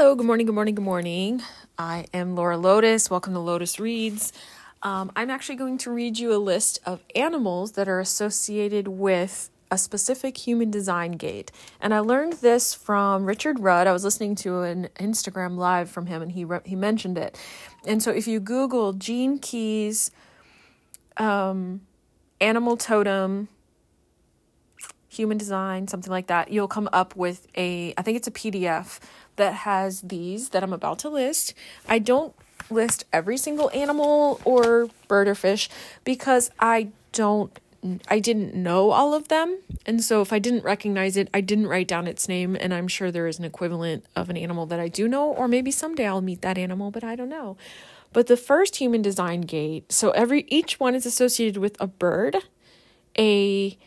Hello, good morning, good morning, good morning. I am Laura Lotus. Welcome to Lotus Reads. Um, I'm actually going to read you a list of animals that are associated with a specific human design gate. And I learned this from Richard Rudd. I was listening to an Instagram live from him and he re- he mentioned it. And so if you Google Gene Keys um, animal totem human design, something like that, you'll come up with a, I think it's a PDF that has these that I'm about to list. I don't list every single animal or bird or fish because I don't I didn't know all of them. And so if I didn't recognize it, I didn't write down its name and I'm sure there is an equivalent of an animal that I do know or maybe someday I'll meet that animal, but I don't know. But the first human design gate, so every each one is associated with a bird, a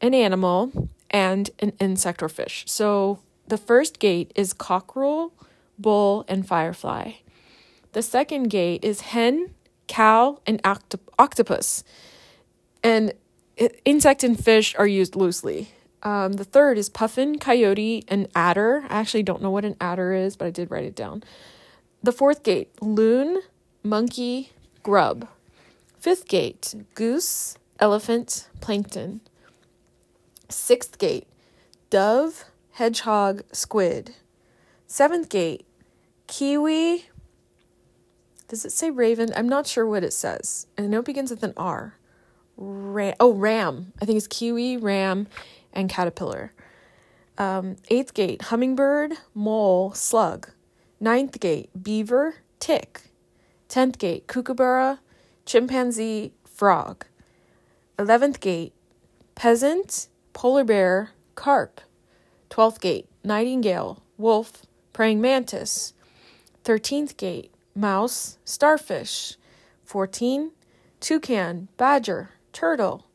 an animal, and an insect or fish. So the first gate is cockerel, bull, and firefly. The second gate is hen, cow, and octop- octopus. And insect and fish are used loosely. Um, the third is puffin, coyote, and adder. I actually don't know what an adder is, but I did write it down. The fourth gate, loon, monkey, grub. Fifth gate, goose, elephant, plankton. Sixth gate, dove, hedgehog, squid. Seventh gate, kiwi. Does it say raven? I'm not sure what it says. I know it begins with an R. Ram. Oh, ram. I think it's kiwi, ram, and caterpillar. Um, eighth gate, hummingbird, mole, slug. Ninth gate, beaver, tick. Tenth gate, kookaburra, chimpanzee, frog. Eleventh gate, peasant, polar bear, carp. Twelfth gate, nightingale, wolf, praying mantis. Thirteenth gate, mouse, starfish. Fourteen, toucan, badger, turtle.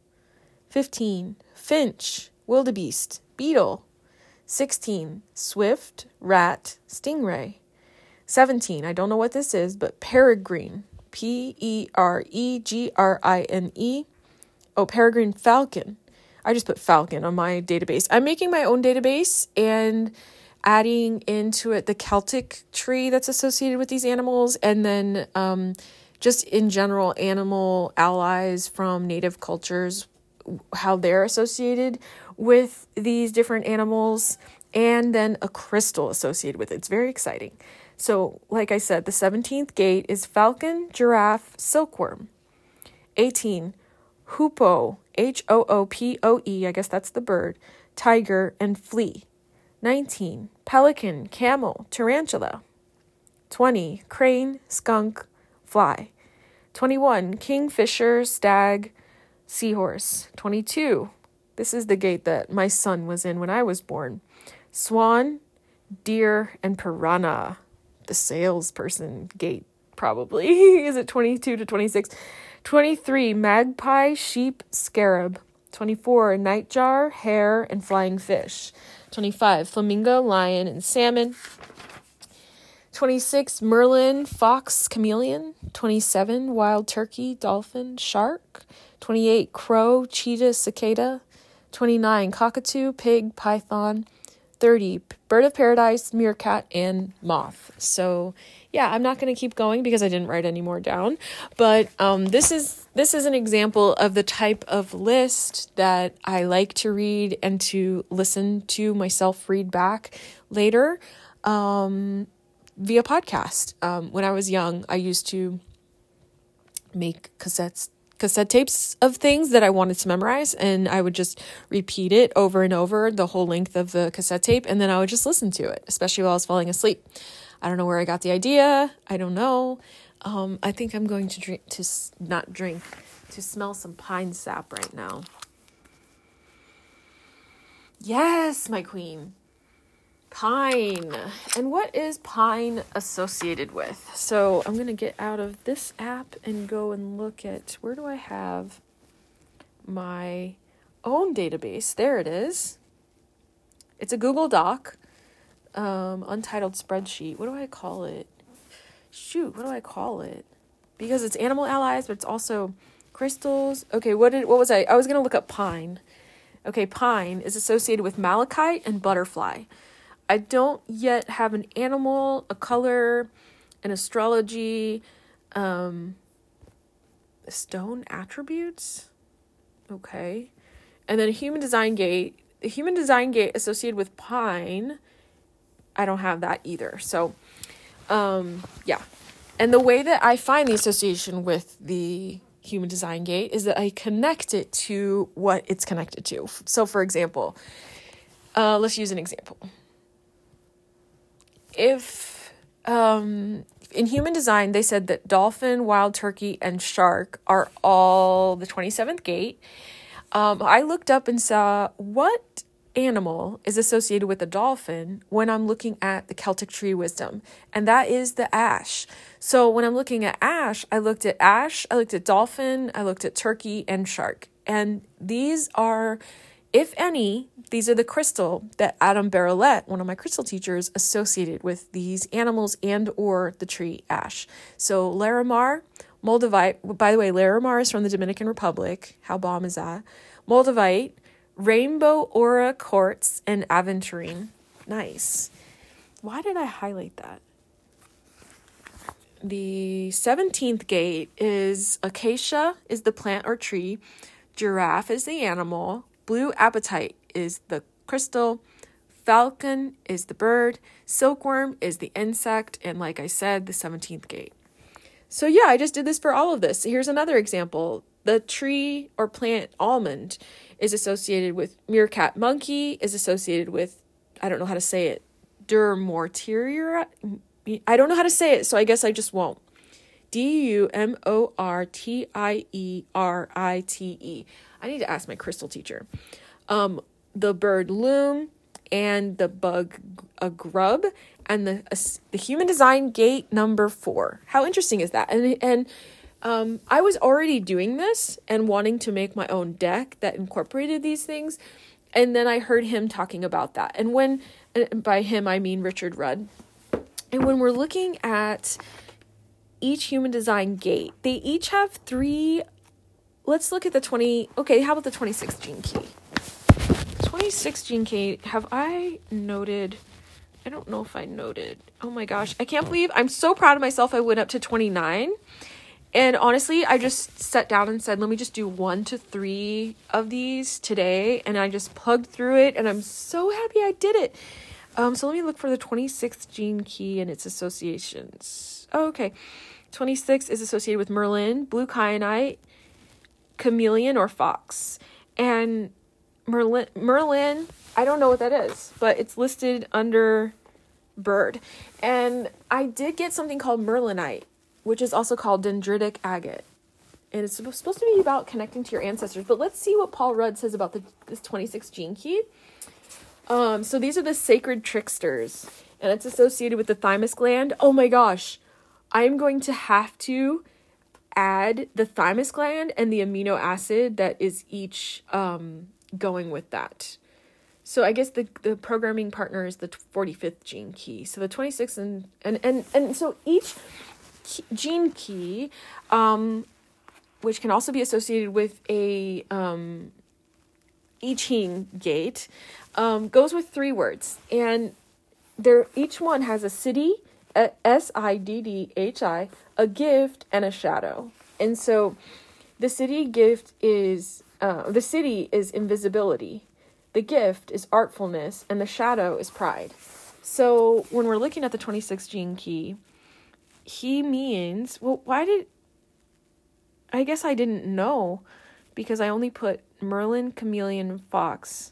Fifteen, finch, wildebeest, beetle. Sixteen, swift, rat, stingray. 17. I don't know what this is, but peregrine. P E R E G R I N E. Oh, peregrine falcon. I just put falcon on my database. I'm making my own database and adding into it the Celtic tree that's associated with these animals and then um, just in general animal allies from native cultures, how they're associated with these different animals, and then a crystal associated with it. It's very exciting. So, like I said, the 17th gate is falcon, giraffe, silkworm. 18, hoopoe, H O O P O E, I guess that's the bird, tiger, and flea. 19, pelican, camel, tarantula. 20, crane, skunk, fly. 21, kingfisher, stag, seahorse. 22, this is the gate that my son was in when I was born. Swan, deer, and piranha the salesperson gate probably is it 22 to 26 23 magpie sheep scarab. 24 nightjar hare and flying fish. 25 flamingo lion and salmon. 26 merlin fox chameleon. 27 wild turkey dolphin shark. 28 crow cheetah cicada. 29 cockatoo pig python. 30 bird of paradise meerkat and moth. So yeah i'm not going to keep going because i didn't write any more down but um, this is this is an example of the type of list that i like to read and to listen to myself read back later um, via podcast. Um, when i was young i used to make cassettes cassette tapes of things that I wanted to memorize, and I would just repeat it over and over the whole length of the cassette tape, and then I would just listen to it, especially while I was falling asleep. I don't know where I got the idea. I don't know. Um, I think I'm going to drink to not drink to smell some pine sap right now. Yes, my queen. Pine. And what is pine associated with? So I'm going to get out of this app and go and look at where do I have my own database? There it is. It's a Google Doc, um, untitled spreadsheet. What do I call it? Shoot, what do I call it? Because it's animal allies, but it's also crystals. Okay, what did what was I? I was gonna look up pine. Okay, pine is associated with malachite and butterfly. I don't yet have an animal, a color, an astrology, um, stone attributes. Okay. And then a human design gate. The human design gate associated with pine, I don't have that either. So, um, yeah. And the way that I find the association with the human design gate is that I connect it to what it's connected to. So, for example, uh, let's use an example. If um, in human design, they said that dolphin, wild turkey, and shark are all the 27th gate. Um, I looked up and saw what animal is associated with a dolphin when I'm looking at the Celtic tree wisdom, and that is the ash. So when I'm looking at ash, I looked at ash, I looked at dolphin, I looked at turkey and shark. And these are if any, these are the crystal that Adam Barralet, one of my crystal teachers, associated with these animals and or the tree ash. So Larimar, Moldavite, by the way, Larimar is from the Dominican Republic. How bomb is that? Moldavite, Rainbow Aura Quartz, and Aventurine. Nice. Why did I highlight that? The 17th gate is acacia is the plant or tree, giraffe is the animal, Blue apatite is the crystal, falcon is the bird, silkworm is the insect, and like I said, the 17th gate. So, yeah, I just did this for all of this. Here's another example. The tree or plant almond is associated with meerkat monkey, is associated with, I don't know how to say it, Durmortier. I don't know how to say it, so I guess I just won't. D U M O R T I E R I T E. I need to ask my crystal teacher. Um, the bird loon and the bug a grub and the the human design gate number four. How interesting is that? And and um, I was already doing this and wanting to make my own deck that incorporated these things, and then I heard him talking about that. And when and by him I mean Richard Rudd. And when we're looking at each human design gate. They each have three. Let's look at the 20. Okay, how about the 26 gene key? 26 gene key, have I noted? I don't know if I noted. Oh my gosh, I can't believe I'm so proud of myself. I went up to 29. And honestly, I just sat down and said, let me just do one to three of these today. And I just plugged through it, and I'm so happy I did it. Um, so let me look for the 26th gene key and its associations. Oh, okay. 26 is associated with Merlin, blue kyanite, chameleon, or fox. And Merlin, Merlin, I don't know what that is, but it's listed under bird. And I did get something called Merlinite, which is also called dendritic agate. And it's supposed to be about connecting to your ancestors. But let's see what Paul Rudd says about the, this 26 gene key. Um, so these are the sacred tricksters, and it's associated with the thymus gland. Oh my gosh, I'm going to have to add the thymus gland and the amino acid that is each um, going with that. So I guess the the programming partner is the 45th gene key. So the 26th and and and and so each key, gene key um which can also be associated with a um I Ching gate um, goes with three words and there each one has a siddhi S I D D H I, a gift and a shadow. And so the siddhi gift is, uh, the siddhi is invisibility, the gift is artfulness, and the shadow is pride. So when we're looking at the 26 gene key, he means, well, why did, I guess I didn't know because I only put Merlin, chameleon, fox.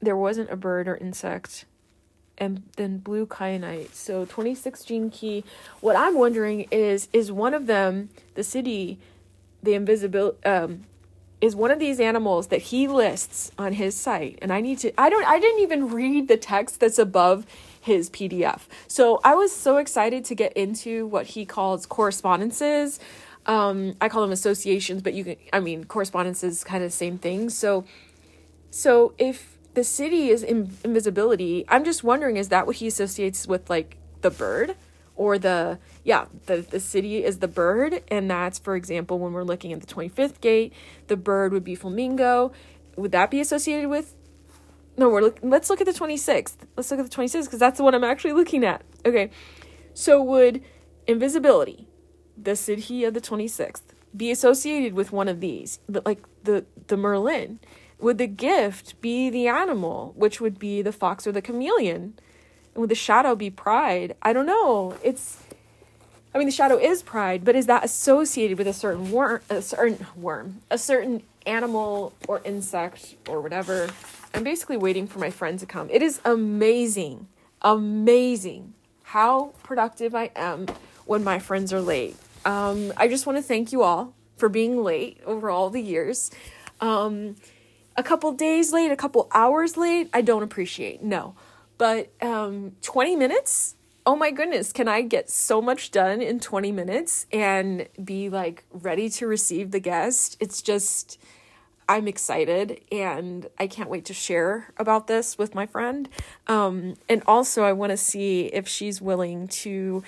There wasn't a bird or insect and then blue kyanite. So 26 gene key. What I'm wondering is is one of them the siddhi, the invisible um is one of these animals that he lists on his site and I need to I don't I didn't even read the text that's above his PDF. So I was so excited to get into what he calls correspondences. Um, I call them associations, but you can I mean correspondences kind of the same thing. So so if the siddhi is in- invisibility. I'm just wondering, is that what he associates with like the bird? Or the yeah, the, the siddhi is the bird, and that's for example when we're looking at the 25th gate, the bird would be flamingo. Would that be associated with no, we're look, let's look at the 26th. Let's look at the 26th because that's the one I'm actually looking at. Okay. So would invisibility, the Siddhi of the 26th, be associated with one of these? Like the the Merlin. Would the gift be the animal, which would be the fox or the chameleon? And would the shadow be pride? I don't know. It's I mean the shadow is pride, but is that associated with a certain worm a certain worm, a certain animal or insect or whatever? I'm basically waiting for my friend to come. It is amazing, amazing how productive I am when my friends are late. Um, I just want to thank you all for being late over all the years. Um, a couple days late, a couple hours late, I don't appreciate. No. But um, 20 minutes? Oh my goodness, can I get so much done in 20 minutes and be like ready to receive the guest? It's just I'm excited and I can't wait to share about this with my friend. Um, and also, I want to see if she's willing to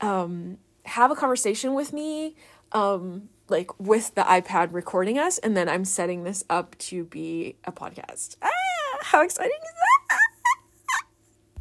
um, have a conversation with me, um, like with the iPad recording us, and then I'm setting this up to be a podcast. Ah, how exciting is